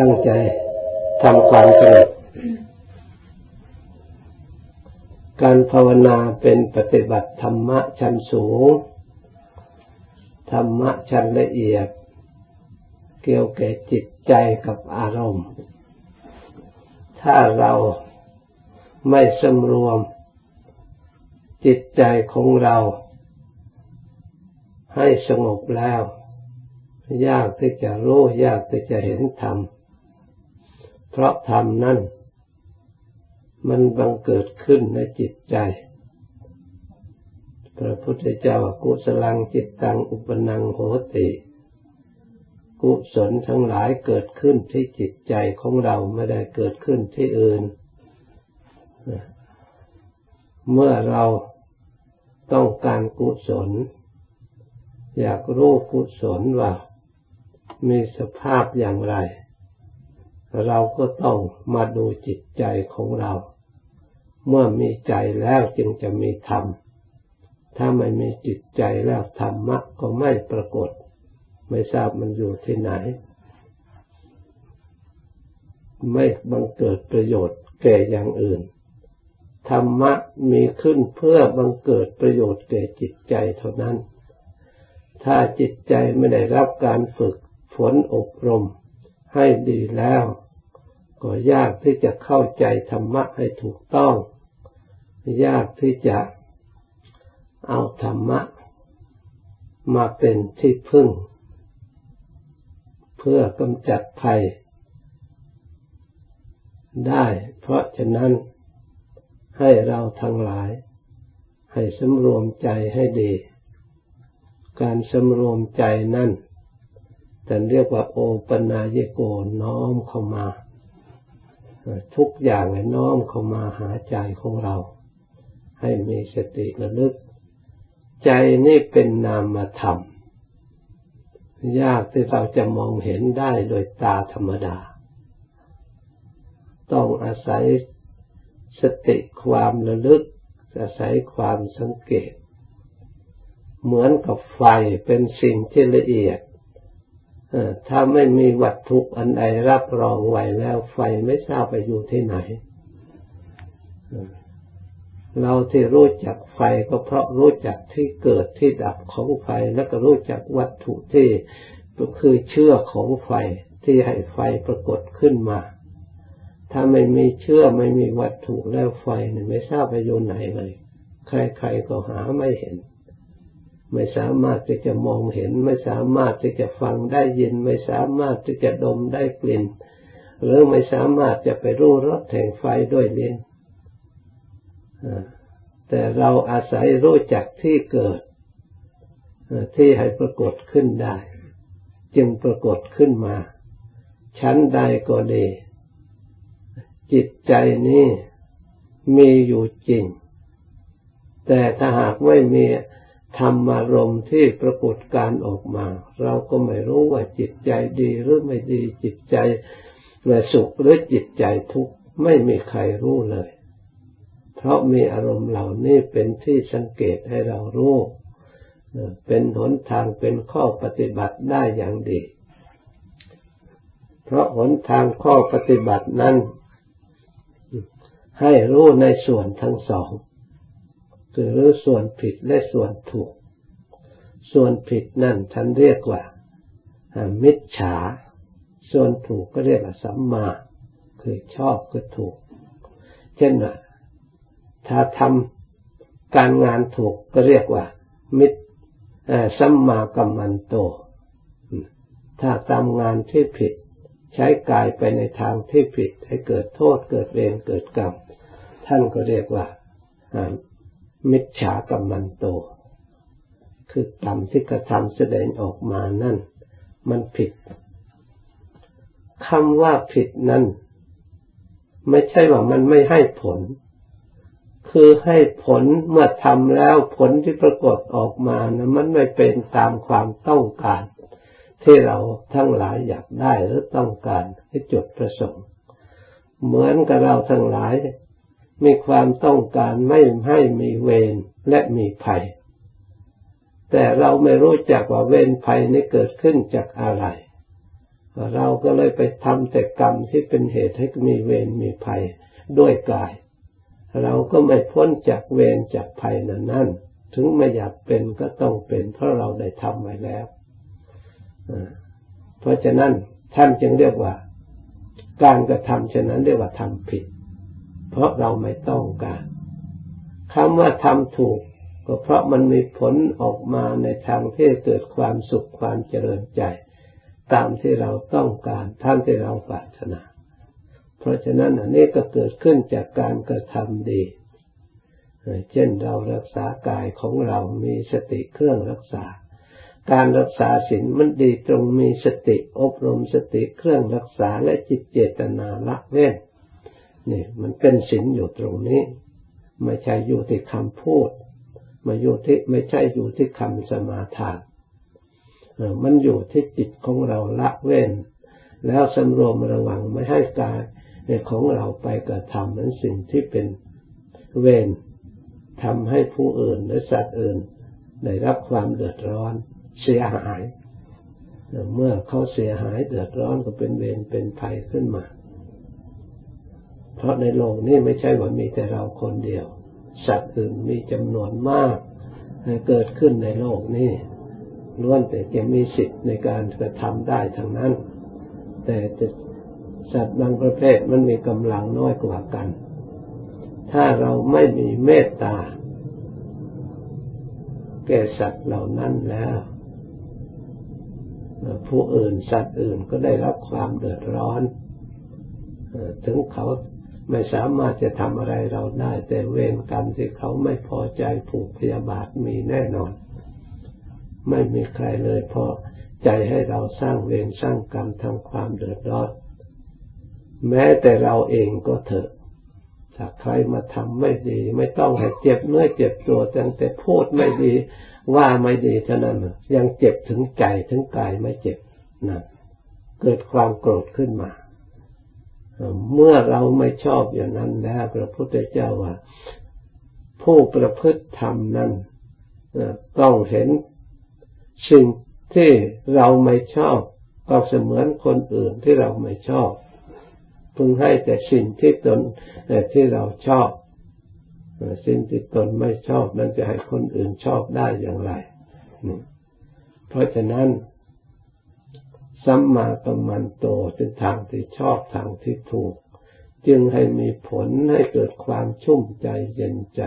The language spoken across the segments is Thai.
ตั้งใจทำความสงบการภาวนาเป็นปฏิบัติธรรมะชั้นสูง ธรรมะชั้นละเอียด เกี่ยวแก่จิตใจกับอารมณ์ ถ้าเราไม่สำรวม จิตใจของเรา ให้สงบแล้ว ยากที่จะรู้ยากที่จะเห็นธรรม เพราะธรรมนั่นมันบังเกิดขึ้นในจิตใจ พระพุทธเจ้ากุศลังจิตตังอุปนังโหติ กุศลทั้งหลายเกิดขึ้นที่จิตใจของเราไม่ได้เกิดขึ้นที่อื่น เมื่อเราต้องการกุศล อยากรู้กุศลว่า มีสภาพอย่างไร เราก็ต้องมาดูจิตใจของเรา เมื่อมีใจแล้วจึงจะมีธรรม ถ้าไม่มีจิตใจแล้วธรรมะก็ไม่ปรากฏ ไม่ทราบมันอยู่ที่ไหน ไม่บังเกิดประโยชน์แก่อย่างอื่น ธรรมะมีขึ้นเพื่อบังเกิดประโยชน์แก่จิตใจเท่านั้น ถ้าจิตใจไม่ได้รับการฝึกฝนอบรม ให้ดีแล้ว ก็ยากที่จะเข้าใจธรรมะให้ถูกต้อง ยากที่จะเอาธรรมะ มาเป็นที่พึ่ง เพื่อกำจัดภัย ได้ เพราะฉะนั้นให้เราทั้งหลาย ให้สำรวมใจให้ดี การสำรวมใจนั่น แต่เรียกว่า โอปนายโกน้อมเข้ามา ทุกอย่างน้อมเข้ามาหาใจของเรา ให้มีสติระลึก ใจนี่เป็นนามธรรม ยากที่เราจะมองเห็นได้โดยตาธรรมดา ต้องอาศัยสติความระลึก อาศัยความสังเกต เหมือนกับไฟเป็นสิ่งที่ละเอียด ถ้าไม่มีวัตถุอันใดรับรองไว้แล้ว ไฟไม่ทราบไปอยู่ที่ไหน เราที่รู้จักไฟก็เพราะรู้จักที่เกิดที่ดับของไฟแล้วก็รู้จักวัตถุที่ก็คือเชื่อของไฟที่ให้ไฟปรากฏขึ้นมา ถ้าไม่มีเชื่อไม่มีวัตถุแล้วไฟเนี่ยไม่ทราบไปอยู่ไหนเลย ใครๆก็หาไม่เห็น ไม่สามารถที่จะมองเห็น ไม่สามารถที่จะฟังได้ยิน ไม่สามารถที่จะดมได้กลิ่น หรือไม่สามารถจะไปรู้รสแห่งไฟด้วยลิ้นแต่เราอาศัยรู้จักที่เกิดที่ให้ปรากฏขึ้นได้ จึงปรากฏขึ้นมา ชั้นใดก็ดี จิตใจนี้มีอยู่จริง แต่ถ้าหากไม่มี ธรรมารมณ์ที่ปรากฏการออกมา เราก็ไม่รู้ว่าจิตใจดีหรือไม่ดีจิตใจสุขหรือจิตใจทุกข์ไม่มีใครรู้เลย เพราะมีอารมณ์เหล่านี้เป็นที่สังเกตให้เรารู้เป็นหนทางเป็นข้อปฏิบัติได้อย่างดี เพราะหนทางข้อปฏิบัตินั้น ให้รู้ในส่วนทั้งสอง คือรู้ส่วนผิดและส่วนถูก ส่วนผิดนั่นฉันเรียกว่ามิจฉา ส่วนถูกก็เรียกว่าสัมมา คือชอบก็ถูก เช่นว่าถ้าทำการงานถูกก็เรียกว่า มิตรสัมมากัมมันโต ถ้าทำงานที่ผิด ใช้กายไปในทางที่ผิด ให้เกิดโทษเกิดเวรเกิดกรรม ท่านก็เรียกว่า มิจฉากัมมันโต คือกรรมที่กระทำแสดงออกมานั่น มันผิดคำว่าผิดนั้น ไม่ใช่ว่ามันไม่ให้ผล คือให้ผลเมื่อทำแล้วผลที่ปรากฏออกมานะมันไม่เป็นตามความต้องการ ที่เราทั้งหลายอยากได้หรือต้องการให้จุดประสงค์ เหมือนกับเราทั้งหลาย มีความต้องการไม่ให้มีเวรและมีภัย แต่เราไม่รู้จักว่าเวรภัยนี้เกิดขึ้นจากอะไร เราก็เลยไปทำแต่กรรมที่เป็นเหตุให้มีเวรมีภัยด้วยกาย เราก็ไม่พ้นจากเวรจากภัยนั้นนั่นถึงไม่อยากเป็นก็ต้องเป็นเพราะเราได้ทำไว้แล้ว เพราะฉะนั้นท่านจึงเรียกว่า การกระทำเช่นนั้นเรียกว่าทำผิด เพราะเราไม่ต้องการคำว่าทำถูก ก็เพราะมันมีผลออกมาในทางที่เกิดความสุขความเจริญใจ ตามที่เราต้องการท่านที่เราปรารถนา เพราะฉะนั้นอันนี้ก็เกิดขึ้นจากการกระทำดี เช่นเรารักษากายของเรามีสติเครื่องรักษา การรักษาศีลมันดีตรงมีสติอบรมสติเครื่องรักษาและจิตเจตนาละเว้น นี่มันเป็นศีลอยู่ตรงนี้ ไม่ใช่อยู่ที่คำพูดมาอยู่ที่ไม่ใช่อยู่ที่คำสมาทานมันอยู่ที่จิตของเราละเว้น แล้วสำรวมระวังไม่ให้กายของเราไปกระทำนั้นสิ่งที่เป็นเวรทำให้ผู้อื่นหรือสัตว์อื่น ได้รับความเดือดร้อนเสียหาย เมื่อเขาเสียหายเดือดร้อนก็เป็นเวรเป็นภัยขึ้นมา เพราะในโลกนี้ไม่ใช่ว่ามีแต่เราคนเดียว สัตว์อื่นมีจำนวนมาก เกิดขึ้นในโลกนี้ล้วนแต่จะมีสิทธิ์ในการกระทำได้ทั้งนั้น แต่สัตว์บางประเภทมันมีกำลังน้อยกว่ากัน ถ้าเราไม่มีเมตตา แก่สัตว์เหล่านั้นแล้วผู้อื่นสัตว์อื่นก็ได้รับความเดือดร้อน ถึงเขา ไม่สามารถจะทำอะไรเราได้ แต่เวรกรรมที่เขาไม่พอใจผูกพยาบาทมีแน่นอน ไม่มีใครเลยพอใจให้เราสร้างเวรสร้างกรรมทำความเดือดร้อนแม้แต่เราเองก็เถอะถ้าใครมาทำไม่ดี ไม่ต้องให้เจ็บเนื้อเจ็บตัวแต่แต่พูดไม่ดี ว่าไม่ดีเท่านั้นยังเจ็บถึงใจถึงกายไม่เจ็บนะเกิดความโกรธขึ้นมา เมื่อเราไม่ชอบอย่างนั้นแล้วพระพุทธเจ้าว่า ผู้ประพฤติธรรมนั้นต้องเห็นสิ่งที่เราไม่ชอบก็เสมือนคนอื่นที่เราไม่ชอบพึงให้แต่สิ่งที่ตนที่เราชอบสิ่งที่ตนไม่ชอบนั้นจะให้คนอื่นชอบได้อย่างไร เพราะฉะนั้น สัมมากัมมันโตเป็นทางที่ชอบทางที่ถูก จึงให้มีผลให้เกิดความชุ่มใจเย็นใจ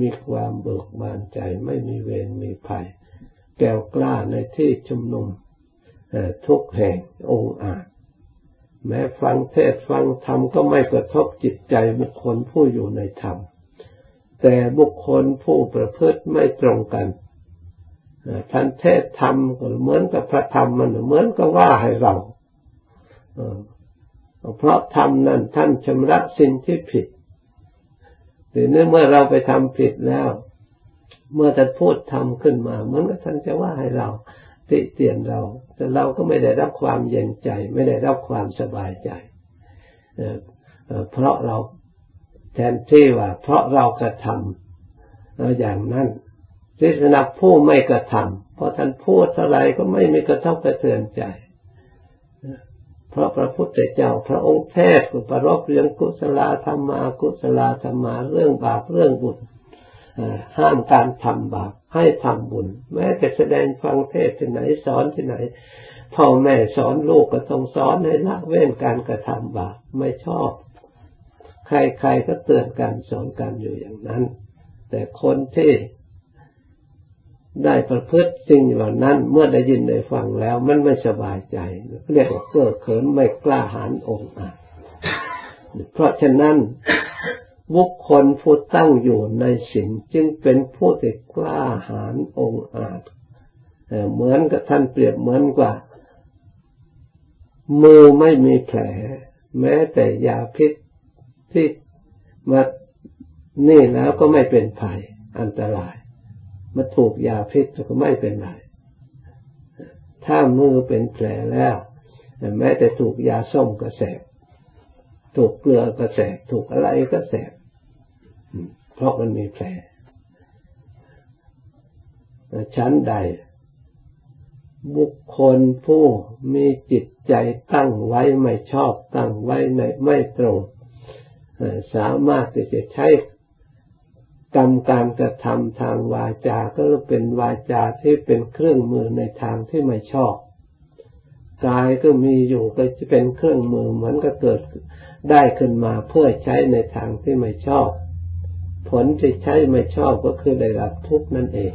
มีความเบิกบานใจไม่มีเวรมีภัย แก้วกล้าในที่ชุมนุมทุกแห่งองค์อาจ แม้ฟังเทศฟังธรรมก็ไม่กระทบจิตใจบุคคลผู้อยู่ในธรรม แต่บุคคลผู้ประพฤติไม่ตรงกัน ท่านเทศธรรมเหมือนกับพระธรรมมันเหมือนกับว่าให้เราเพราะธรรมนั้นท่านชำระสิ่งที่ผิดหรือเมื่อเราไปทำผิดแล้ว เมื่อท่านพูดธรรมขึ้นมาเหมือนกับท่านจะว่าให้เราติเตียนเรา แต่เราก็ไม่ได้รับความเย็นใจ ไม่ได้รับความสบายใจเพราะเราแทนที่ว่า เพราะเรากระทำอย่างนั้น ที่สนับผู้ไม่กระทำเพราะท่านพูดเท่าไรก็ไม่มีกระทบกระเทือนใจ เพราะพระพุทธเจ้า พระองค์แทศกุปรบเรื่องกุศลธรรมากุศลธรรมาเรื่องบาปเรื่องบุญห้ามการทำบาปให้ทำบุญ แม้จะแสดงฟังเทศที่ไหนสอนที่ไหนพ่อแม่สอนลูกก็ต้องสอนให้ละเว้นการกระทำบาปไม่ชอบ ใครๆก็เตือนกันสอนกันอยู่อย่างนั้น แต่คนที่ ได้ประพฤติสิ่งเหล่านั้น เมื่อได้ยินได้ฟังแล้ว มันไม่สบายใจเรียกว่าเก้อเขินไม่กล้าหาญองอาจเพราะฉะนั้นบุคคลผู้ตั้งอยู่ในศีลจึงเป็นผู้ที่กล้าหาญองอาจเหมือนกับท่านเปรียบเหมือนกว่ามือไม่มีแผล แม้แต่ยาพิษที่มานี่แล้วก็ไม่เป็นภัยอันตราย มาถูกยาพิษก็ไม่เป็นไร ถ้ามือเป็นแผลแล้ว แม้แต่ถูกยาส้มก็แสบ ถูกเกลือก็แสบ ถูกอะไรก็แสบ เพราะมันมีแผล ชั้นใด บุคคลผู้มีจิตใจตั้งไว้ไม่ชอบตั้งไว้ในไม่ตรง สามารถที่จะใช้ กรรมการกระทำทางวาจา ก็เป็นวาจาที่เป็นเครื่องมือในทางที่ไม่ชอบ กายก็มีอยู่ก็จะเป็นเครื่องมือเหมือนก็เกิดได้ขึ้นมาเพื่อใช้ในทางที่ไม่ชอบ ผลที่ใช้ไม่ชอบก็คือได้รับทุกข์นั่นเอง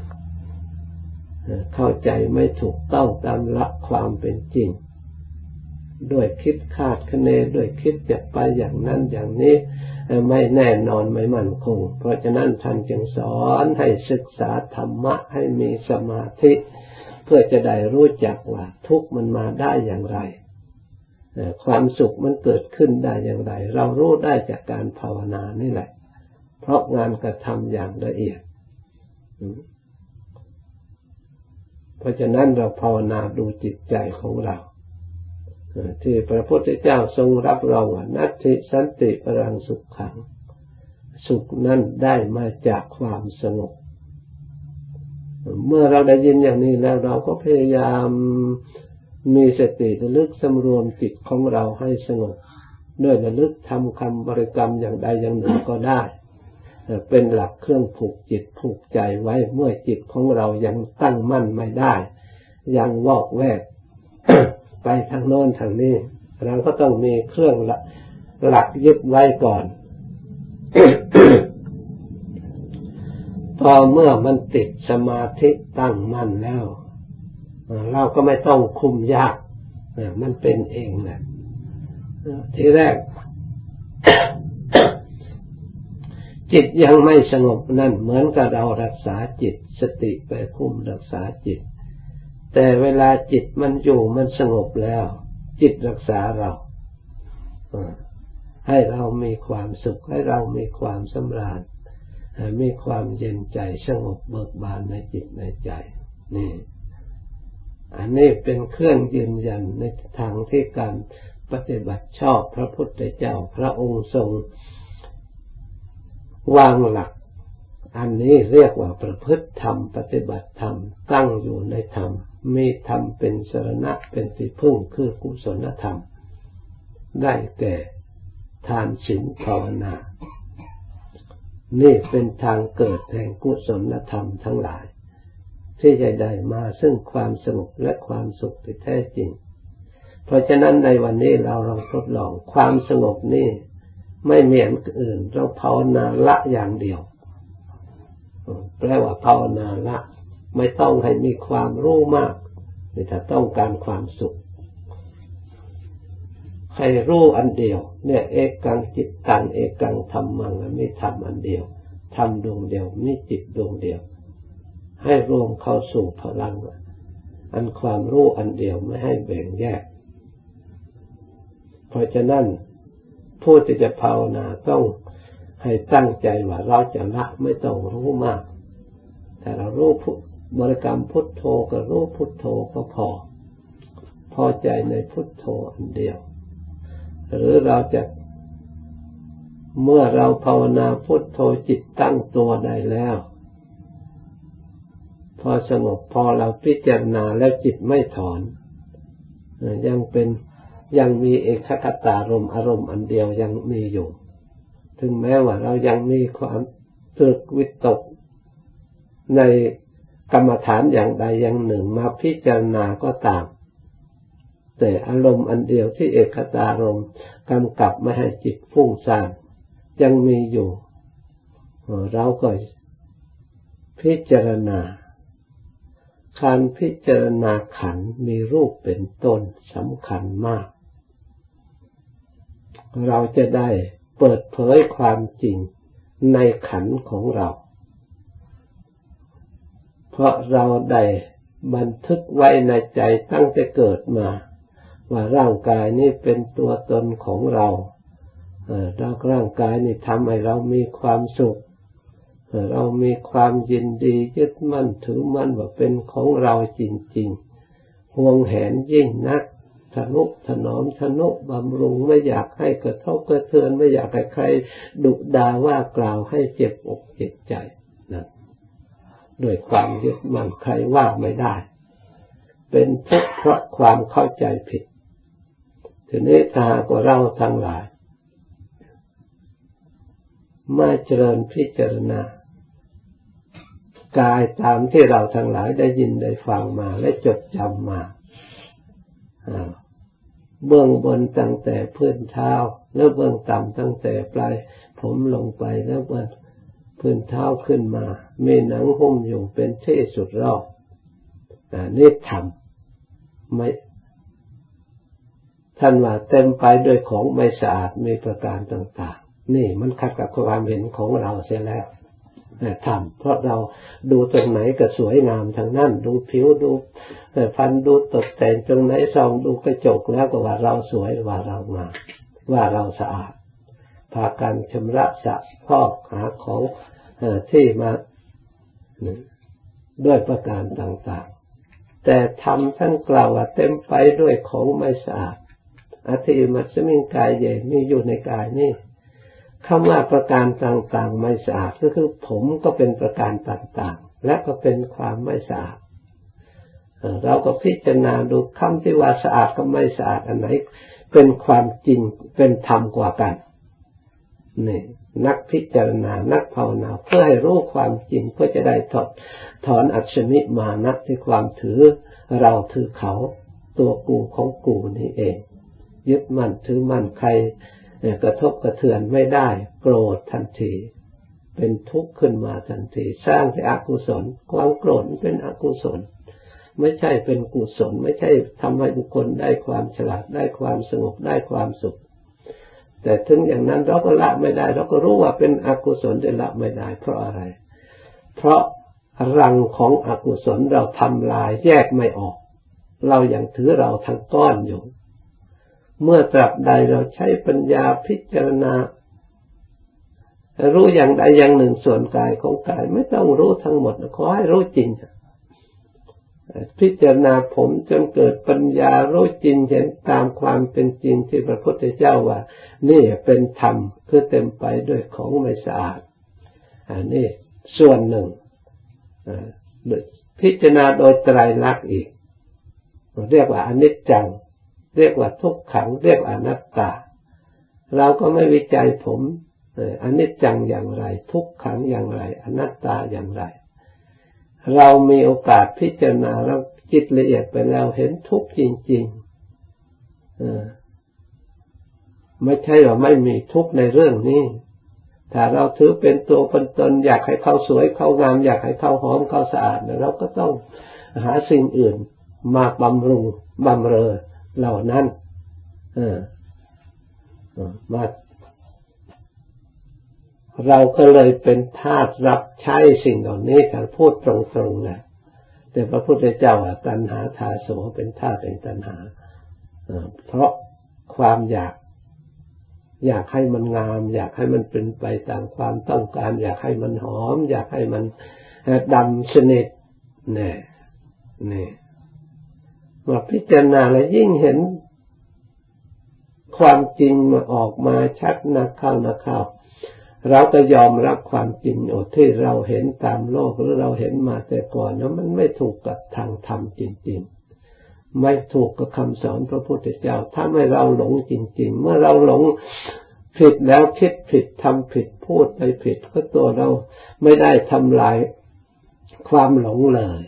เข้าใจไม่ถูกต้องตามละความเป็นจริง ด้วยคิดคาดคะเนด้วยคิดจะไปอย่างนั้นอย่างนี้ไม่แน่นอนไม่มั่นคง เพราะฉะนั้นท่านจึงสอนให้ศึกษาธรรมะให้มีสมาธิ เพื่อจะได้รู้จักว่าทุกมันมาได้อย่างไร ความสุขมันเกิดขึ้นได้อย่างไร เรารู้ได้จากการภาวนานี่แหละ เพราะงานกระทำอย่างละเอียด เพราะฉะนั้นเราภาวนาดูจิตใจของเรา ที่พระพุทธเจ้าทรงรับรองว่านัตติสันติปรังสุขขัง สุขนั้นได้มาจากความสงบ เมื่อเราได้ยินอย่างนี้แล้วเราก็พยายามมีสติระลึกสำรวมจิตของเราให้สงบด้วยระลึกทำคำบริกรรมอย่างใดอย่างหนึ่งก็ได้ เป็นหลักเครื่องผูกจิตผูกใจไว้เมื่อจิตของเรายังตั้งมั่นไม่ได้ ยังวอกแวก ไปทางโน้นทางนี้ เราก็ต้องมีเครื่องหลักยึดไว้ก่อนพอเมื่อมันติดสมาธิตั้งมั่นแล้ว เราก็ไม่ต้องคุมยาก มันเป็นเองแหละทีแรก จิตยังไม่สงบนั่นเหมือนกับเรารักษาจิต สติไปคุมรักษาจิต แต่เวลาจิตมันอยู่มันสงบแล้ว จิตรักษาเราให้เรามีความสุข ให้เรามีความสำราญมีความเย็นใจสงบเบิกบานในจิตในใจนี่ อันนี้เป็นเครื่องยืนยันในทางที่การปฏิบัติชอบพระพุทธเจ้าพระองค์ทรงวางหลัก อันนี้เรียกว่าประพฤติธรรมปฏิบัติธรรมตั้งอยู่ในธรรม มีธรรมเป็นสรณะเป็นที่พึ่งคือกุศลธรรม ได้แก่ทานศีลภาวนา นี่เป็นทางเกิดแห่งกุศลธรรมทั้งหลาย ที่จะได้มาซึ่งความสงบและความสุขที่แท้จริง เพราะฉะนั้นในวันนี้เราลองทดลองความสงบนี่ไม่เหมือนอื่น เราภาวนาละอย่างเดียว แปลว่าภาวนาละ ไม่ต้องให้มีความรู้มากแต่ต้องการความสุข ให้รู้อันเดียว เนี่ย เอกังจิตตังเอกังธรรมังมีธรรมอันเดียวธรรมดวงเดียวไมีจิตดวงเดียว ให้รวมเข้าสู่พลังอันความรู้อันเดียวไม่ให้แบ่งแยก เพราะฉะนั้นผู้ที่จะภาวนาต้องให้ตั้งใจว่าเราจะละไม่ต้องรู้มาก แต่เรารู้ บริกรรมพุทโธก็รู้พุทโธก็พอ พอใจในพุทโธอันเดียว หรือเราจะเมื่อเราภาวนาพุทโธจิตตั้งตัวได้แล้ว พอสงบพอเราพิจารณาแล้วจิตไม่ถอน ยังเป็นยังมีเอกคตารมอารมณ์อันเดียวยังมีอยู่ ถึงแม้ว่าเรายังมีความตึกวิตกใน กรรมฐานอย่างใดอย่างหนึ่งมาพิจารณาก็ตาม แต่อารมณ์อันเดียวที่เอกตารมกำกับไม่ให้จิตฟุ้งซ่านยังมีอยู่ เราก็พิจารณาการพิจารณาขันมีรูปเป็นต้นสำคัญมาก เราจะได้เปิดเผยความจริงในขันของเรา ราะเราได้บันทึกไว้ในใจตั้งแต่เกิดมา ว่าร่างกายนี้เป็นตัวตนของเราเราร่างกายนี่ทำให้เรามีความสุข เรามีความยินดียึดมั่นถือมั่นว่าเป็นของเราจริงๆห่วงแหนยิ่งนักทนุถนอมทนุบำรุงไม่อยากให้กระทบกระเทือนไม่อยากให้ใครดุด่าว่ากล่าวให้เจ็บอกเจ็บใจนะ โดยความยึดมั่นใครว่าไม่ได้ เป็นทุกข์เพราะความเข้าใจผิดทีนี้ถ้าหากว่าเราทั้งหลายมาเจริญพิจารณากายตามที่เราทั้งหลายได้ยินได้ฟังมาและจดจำมาเบื้องบนตั้งแต่พื้นเท้า แล้วเบื้องต่ำตั้งแต่ปลายผมลงไปแล้วเบื้อง พื้นเท้าขึ้นมา มีหนังหุ้มอยู่เป็นที่สุดรอบนี่ทำไม่ท่านว่าเต็มไปด้วยของไม่สะอาดมีประการต่าง ๆ นี่มันขัดกับความเห็นของเราเสียแล้วทำเพราะเราดูตรงไหนก็สวยงามทางนั้น ดูผิวดูฟันดูตกแต่งตรงไหนซองดูกระจกแล้วก็ว่าเราสวยว่าเรางามว่าเราสะอาด พากันชำระสะพอกหาของที่มาด้วยประการต่างๆ แต่ทำท่านกล่าวว่าเต็มไปด้วยของไม่สะอาดอธิมัสมิงกายใหญ่มีอยู่ในกายนี่คำว่าประการต่างๆ ไม่สะอาดก็คือผมก็เป็นประการต่างๆ และก็เป็นความไม่สะอาดเราก็พิจารณาดูคำที่ว่าสะอาดกับไม่สะอาดอันไหน เป็นความจริงเป็นธรรมกว่ากัน นี่นักพิจารณา นักภาวนา เพื่อให้รู้ความจริงเพื่อจะได้ถอดถอนอัศมิมานักที่ความถือเราถือเขาตัวกูของกูนี่เอง ยึดมั่นถือมั่นใครกระทบกระเทือนไม่ได้ โกรธทันที เป็นทุกข์ขึ้นมาทันที สร้างที่อกุศล ความโกรธเป็นอกุศล ไม่ใช่เป็นกุศล ไม่ใช่ทำให้บุคคลได้ความฉลาดได้ความสงบได้ความสุข แต่ถึงอย่างนั้นเราก็ละไม่ได้ เราก็รู้ว่าเป็นอกุศลแต่ละไม่ได้ เพราะอะไร เพราะรังของอกุศลเราทำลายแยกไม่ออก เรายัางถือเราทั้งก้อนอยู่ เมื่อตราบใดเราใช้ปัญญาพิจารณา รู้อย่างใดอย่างหนึ่งส่วนกายของกายไม่ต้องรู้ทั้งหมดขอให้รู้จริง พิจารณาผมจนเกิดปัญญารู้จริงเห็นตามความเป็นจริงที่พระพุทธเจ้าว่า นี่เป็นธรรมคือเต็มไปด้วยของไม่สะอาด อันนี้ส่วนหนึ่งพิจารณาโดยไตรลักษณ์อีก เรียกว่าอนิจจัง เรียกว่าทุกขัง เรียกอนัตตา เราก็ไม่วิจัยผมอนิจจังอย่างไร ทุกขังอย่างไร อนัตตาอย่างไร เรามีโอกาสพิจารณาแล้วจิตละเอียดไปแล้วเห็นทุกข์จริงๆไม่ใช่ว่าไม่มีทุกข์ในเรื่องนี้ ถ้าเราถือเป็นตัวเป็นตนอยากให้เขาสวยเขางาม อยากให้เขาหอมเขาสะอาดเราก็ต้องหาสิ่งอื่นมาบำรุงบำเรอเหล่านั้นมา เราก็เลยเป็นทาสรับใช้สิ่งเหล่านี้การพูดตรงๆนะแต่พระพุทธเจ้าตัณหาทาโสเป็นทาสเป็นตัณหาเพราะความอยาก อยากให้มันงาม อยากให้มันเป็นไปตามความต้องการ อยากให้มันหอม อยากให้มันดำสนิทนี่นี่มาพิจารณาแล้วยิ่งเห็นความจริงมาออกมาชัดนักเข้านักเข้า เราก็ยอมรับความจริงโอ้ที่เราเห็นตามโลกหรือเราเห็นมาแต่ก่อนนะมันไม่ถูกกับทางธรรมจริง ๆ ไม่ถูกกับคำสอนพระพุทธเจ้าถ้าไม่เราหลงจริง ๆ เมื่อเราหลงผิดแล้วคิดผิดทำผิดพูดไปผิดก็ตัวเราไม่ได้ทำลายความหลงเลย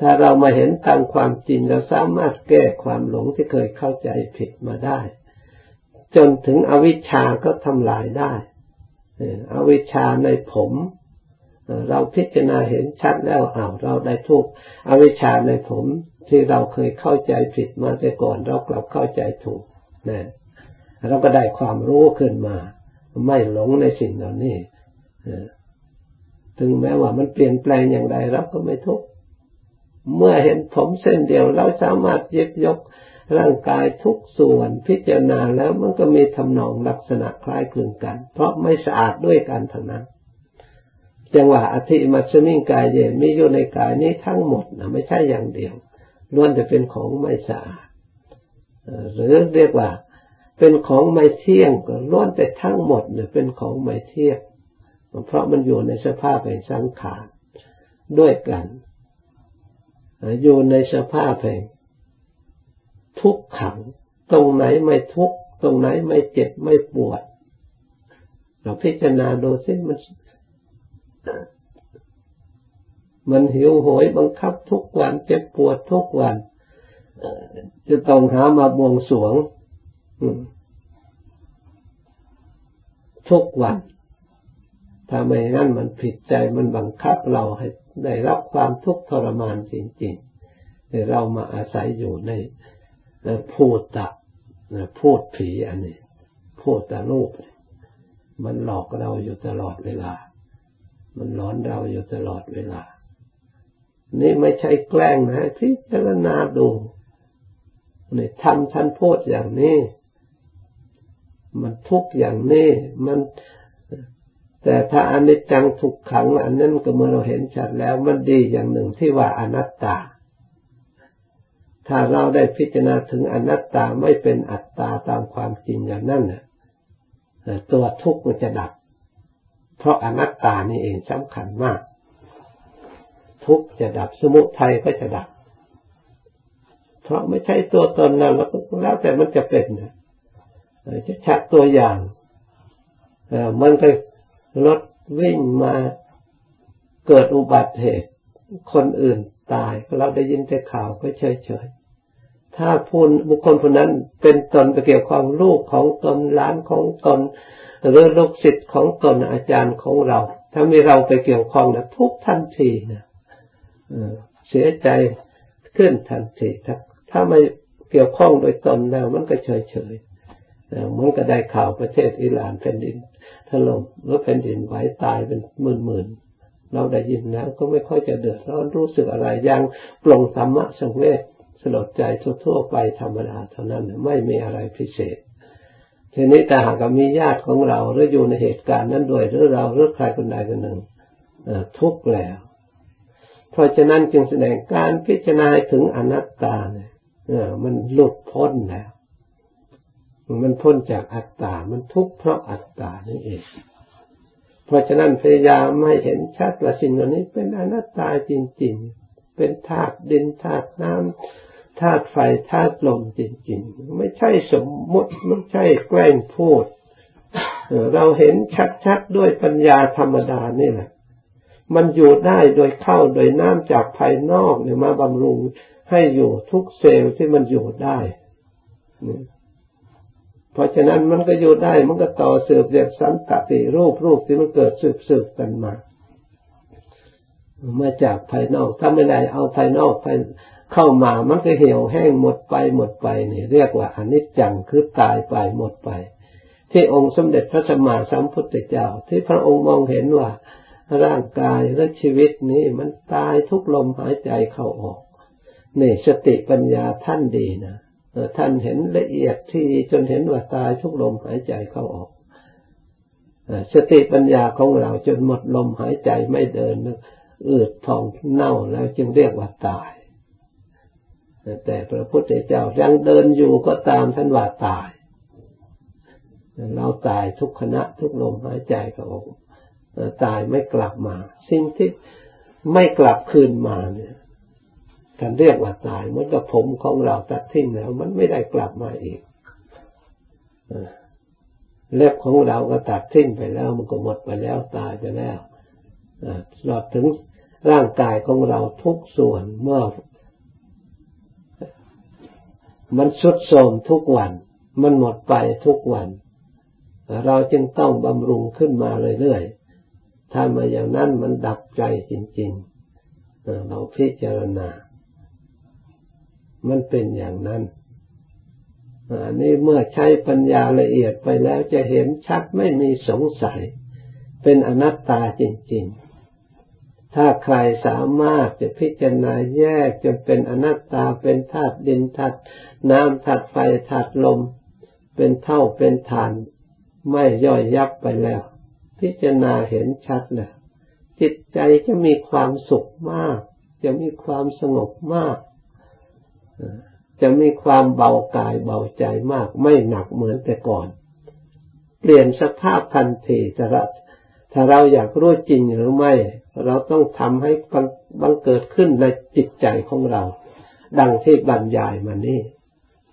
ถ้าเรามาเห็นตามความจริงเราสามารถแก้ความหลงที่เคยเข้าใจผิดมาได้ จนถึงอวิชชาก็ทำลายได้ อวิชชาในผมเราพิจารณาเห็นชัดแล้วอ้าวเราได้ทุกอวิชชาในผมที่เราเคยเข้าใจผิดมาแต่ก่อน เรากลับเข้าใจถูกนะเราก็ได้ความรู้ขึ้นมา ไม่หลงในสิ่งเหล่านี้ถึงแม้ว่ามันเปลี่ยนแปลงอย่างไรเราก็ไม่ทุกเมื่อเห็นผมเส้นเดียว เราสามารถยึดยก ร่างกายทุกส่วนพิจารณาแล้วมันก็มีทำนองลักษณะคล้ายคลึงกัน เพราะไม่สะอาดด้วยกันทั้งนั้น จังหวะอธิมัชมิงกายเยมีอยู่ในกายนี้ทั้งหมดนะไม่ใช่อย่างเดียวล้วนจะเป็นของไม่สะอาดหรือเรียกว่า เป็นของไม่เที่ยงก็ล้วนแต่ทั้งหมดเนี่ยเป็นของไม่เที่ยงเพราะมันอยู่ในสภาพแห่งสังขารด้วยกันอยู่ในสภาพแห่ง ทุกขัง ตรงไหนไม่ทุกตรงไหนไม่เจ็บไม่ปวด เราพิจารณาดูสิมัน มันหิวโหยบังคับทุกวันเจ็บปวดทุกวันจะต้องหามาบวงสวงทุกวันถ้าไม่งั้นมันผิดใจมันบังคับเราให้ได้รับความทุกข์ทรมานจริงๆเรามาอาศัยอยู่ใน พูดตะพูดผีอันนี้พูดตะรูปมันหลอกเราอยู่ตลอดเวลา มันหลอนเราอยู่ตลอดเวลา นี่ไม่ใช่แกล้งนะพิจารณาดูนี่ทำท่านพูดอย่างนี้ มันทุกอย่างนี้ มันแต่ถ้าอนิจจังทุกขัง อันนั้นก็เมื่อเราเห็นชัดแล้ว มันดีอย่างหนึ่งที่ว่าอนัตตา ถ้าเราได้พิจารณาถึงอนัตตาไม่เป็นอัตตาตามความจริงอย่างนั้นน่ะตัวทุกข์มันจะดับ เพราะอนัตตานี่เองสำคัญมาก ทุกข์จะดับสมุทัยก็จะดับ เพราะไม่ใช่ตัวตนเราแล้วแต่มันจะเป็นจะชักตัวอย่างมันก็รถวิ่งมาเกิดอุบัติเหตุ คนอื่นตายเราได้ยินแต่ข่าวก็เฉยๆ ถ้าพูนบุคคลคนนั้นเป็นตนไปเกี่ยวข้องลูกของตนล้านของตนหรือลูกศิษย์ของตนอาจารย์ของเรา ถ้ามีเราไปเกี่ยวข้องนะทุกทันทีนะเสียใจขึ้นทันทีถ้าถ้าไม่เกี่ยวข้องโดยตนแล้ว มันก็เฉยๆมันก็ได้ข่าวประเทศอิหร่านแผ่นดินถล่มหรือแผ่นดินไหวตายเป็นหมื่นหมื่นเราได้ยินแล้วก็ไม่ค่อยจะเดือดร้อนรู้สึกอะไรยังปลงธรรมะสังเวช สลดใจทั่วๆไปธรรมดาเท่านั้นไม่มีอะไรพิเศษ ทีนี้แต่หากมีญาติของเราหรืออยู่ในเหตุการณ์นั้นด้วยหรือเราหรือใครคนใดคนหนึ่งทุกข์แล้ว เพราะฉะนั้นจึงแสดงการพิจารณาถึงอนัตตาเนี่ยมันหลุดพ้นแล้ว มันพ้นจากอัตตา มันทุกข์เพราะอัตตานี่เอง เพราะฉะนั้นพยายามไม่เห็นชัดว่าสิ่งเหล่านี้เป็นอนัตตาจริง ๆ เป็นธาตุดินธาตุน้ำ ธาตุไฟธาตุลมจริง ๆ ไม่ใช่สมมติไม่ใช่แกล้งพูด เราเห็นชัดๆด้วยปัญญาธรรมดานี่แหละ มันอยู่ได้โดยเข้าโดยน้ำจากภายนอกเนี่ยมาบำรุงให้อยู่ทุกเซลล์ที่มันอยู่ได้ เพราะฉะนั้นมันก็อยู่ได้ มันก็ต่อสืบจากสันตติรูปรูปที่มันเกิดสืบสืบกันมามาจากภายนอก ถ้าไม่ได้เอาภายนอกภาย เข้ามามันก็เหี่ยวแห้งหมดไปหมดไปนี่เรียกว่าอนิจจังคือตายไปหมดไป ที่องค์สมเด็จพระสัมมาสัมพุทธเจ้า ที่พระองค์มองเห็นว่าร่างกายและชีวิตนี้มันตายทุกลมหายใจเข้าออกนี่สติปัญญาท่านดีนะท่านเห็นละเอียดที่จนเห็นว่าตายทุกลมหายใจเข้าออกสติปัญญาของเราจนหมดลมหายใจไม่เดินอืดพองเน่าแล้วจึงเรียกว่าตาย แต่พระพุทธเจ้ายังเดินอยู่ก็ตามท่านว่าตาย เราตายทุกขณะทุกลมหายใจเข้าออกตายไม่กลับมา สิ่งที่ไม่กลับคืนมาเนี่ยการเรียกว่าตายเหมือนกับผมของเราตัดทิ้งแล้ว มันไม่ได้กลับมาอีกเล็บของเราก็ตัดทิ้งไปแล้ว มันก็หมดไปแล้วตายไปแล้วตลอดถึงร่างกายของเราทุกส่วนเมื่อ มันสุดโทมทุกวัน มันหมดไปทุกวัน เราจึงต้องบำรุงขึ้นมาเรื่อยๆ ถ้ามาอย่างนั้นมันดับใจจริงๆ เราพิจารณา มันเป็นอย่างนั้นอันนี้เมื่อใช้ปัญญาละเอียดไปแล้วจะเห็นชัดไม่มีสงสัย เป็นอนัตตาจริง ๆ ถ้าใครสามารถจะพิจารณาแยกจนเป็นอนัตตาเป็นธาตุดินธาตุน้ำธาตุไฟธาตุลม เป็นเท่าเป็นฐาน ไม่ย่อยยับไปแล้ว พิจารณาเห็นชัดแล้วจิตใจจะมีความสุขมาก จะมีความสงบมาก จะมีความเบากายเบาใจมาก ไม่หนักเหมือนแต่ก่อน เปลี่ยนสภาพทันทีสระถ้าเราอยากรู้จริงหรือไม่เราต้องทำให้บังเกิดขึ้นในจิตใจของเรา ดังที่บรรยายมานี่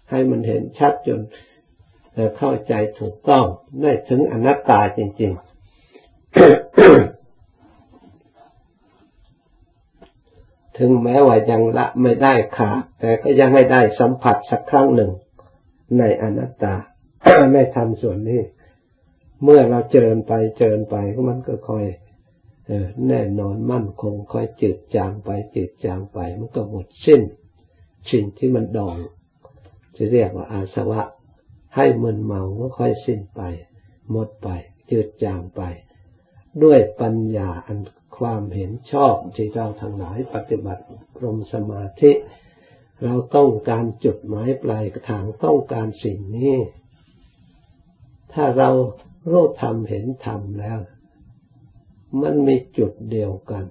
ให้มันเห็นชัดจนเข้าใจถูกต้องได้ถึงอนัตตาจริง ๆถึงแม้ว่ายังละไม่ได้ขาดแต่ก็ยังให้ได้สัมผัสสักครั้งหนึ่ง ในอนัตตาไม่ทำส่วนนี้ เมื่อเราเจริญไปเจริญไปมันก็ค่อย แน่นอนมั่นคงค่อยจืดจางไปจืดจางไป มันก็หมดสิ้นสิ่งที่มันดอง จะเรียกว่าอาสวะ ให้มึนเมาก็ค่อยสิ้นไป หมดไป จืดจางไป ด้วยปัญญาอันความเห็นชอบที่เราทั้งหลายปฏิบัติรมสมาธิ เราต้องการจุดหมายปลายทางต้องการสิ่งนี้ ถ้าเรารู้ธรรมเห็นธรรมแล้ว มันมีจุดเดียวกัน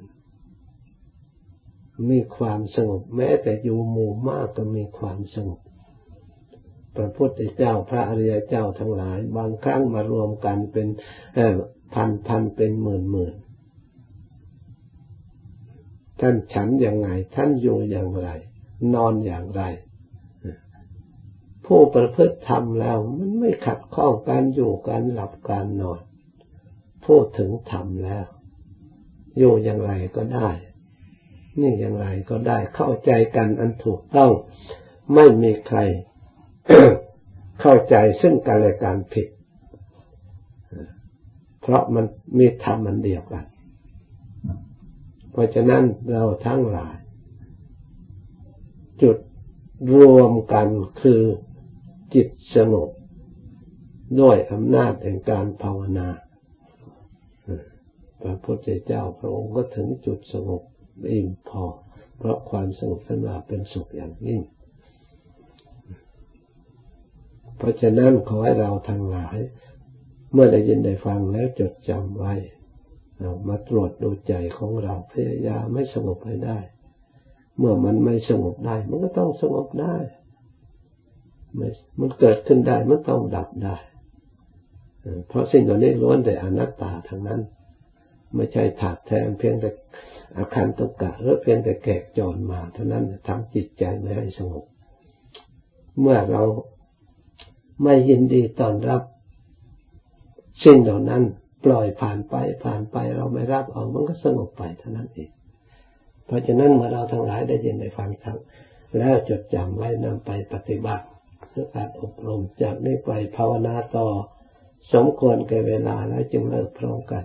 มีความสงบ แม้แต่อยู่หมู่มากก็มีความสงบพระพุทธเจ้าพระอริยเจ้าทั้งหลาย บางครั้งมารวมกันเป็นพันพันเป็นหมื่นหมื่นท่านฉันอย่างไง ท่านอยู่อย่างไร นอนอย่างไร ผู้ประพฤติธรรมแล้วมันไม่ขัดข้องการอยู่การหลับการนอน พูดถึงธรรมแล้ว อยู่อย่างไรก็ได้ นี่อย่างไรก็ได้เข้าใจกันอันถูกต้อง ไม่มีใคร เข้าใจซึ่งกันและการผิด เพราะมันมีธรรมมันเดียวกัน เพราะฉะนั้นเราทั้งหลาย จุดรวมกันคือจิตสงบด้วยอำนาจแห่งการภาวนา พระพุทธเจ้าพระองค์ก็ถึงจุดสงบอิ่มพอ เพราะความสงบสนาเป็นสุขอย่างยิ่ง เพราะฉะนั้นขอให้เราทั้งหลาย เมื่อได้ยินได้ฟังแล้วจดจำไว้มาตรวจดูใจของเราพยายามไม่สงบให้ได้ เมื่อมันไม่สงบได้ มันก็ต้องสงบได้มันเกิดขึ้นได้มันต้องดับได้ เพราะสิ่งเหล่านี้ล้วนแต่อนัตตาทั้งนั้น ไม่ใช่ถากแทนเพียงแต่อาคารตุกะหรือเพียงแต่แกะจรมาเท่านั้นทำจิตใจไม่ให้สงบ เมื่อเราไม่ยินดีตอนรับสิ่งเหล่านั้น ปล่อยผ่านไปผ่านไปเราไม่รับเอามันก็สงบไปเท่านั้นเองเพราะฉะนั้นเมื่อเราทั้งหลายได้ยินได้ฟังทั้งแล้วจดจำไว้นำไปปฏิบัติเพื่อการอบรมจากนี้ไปภาวนาต่อ สมควรแก่เวลาแล้วจึงเลิกพร้อมกัน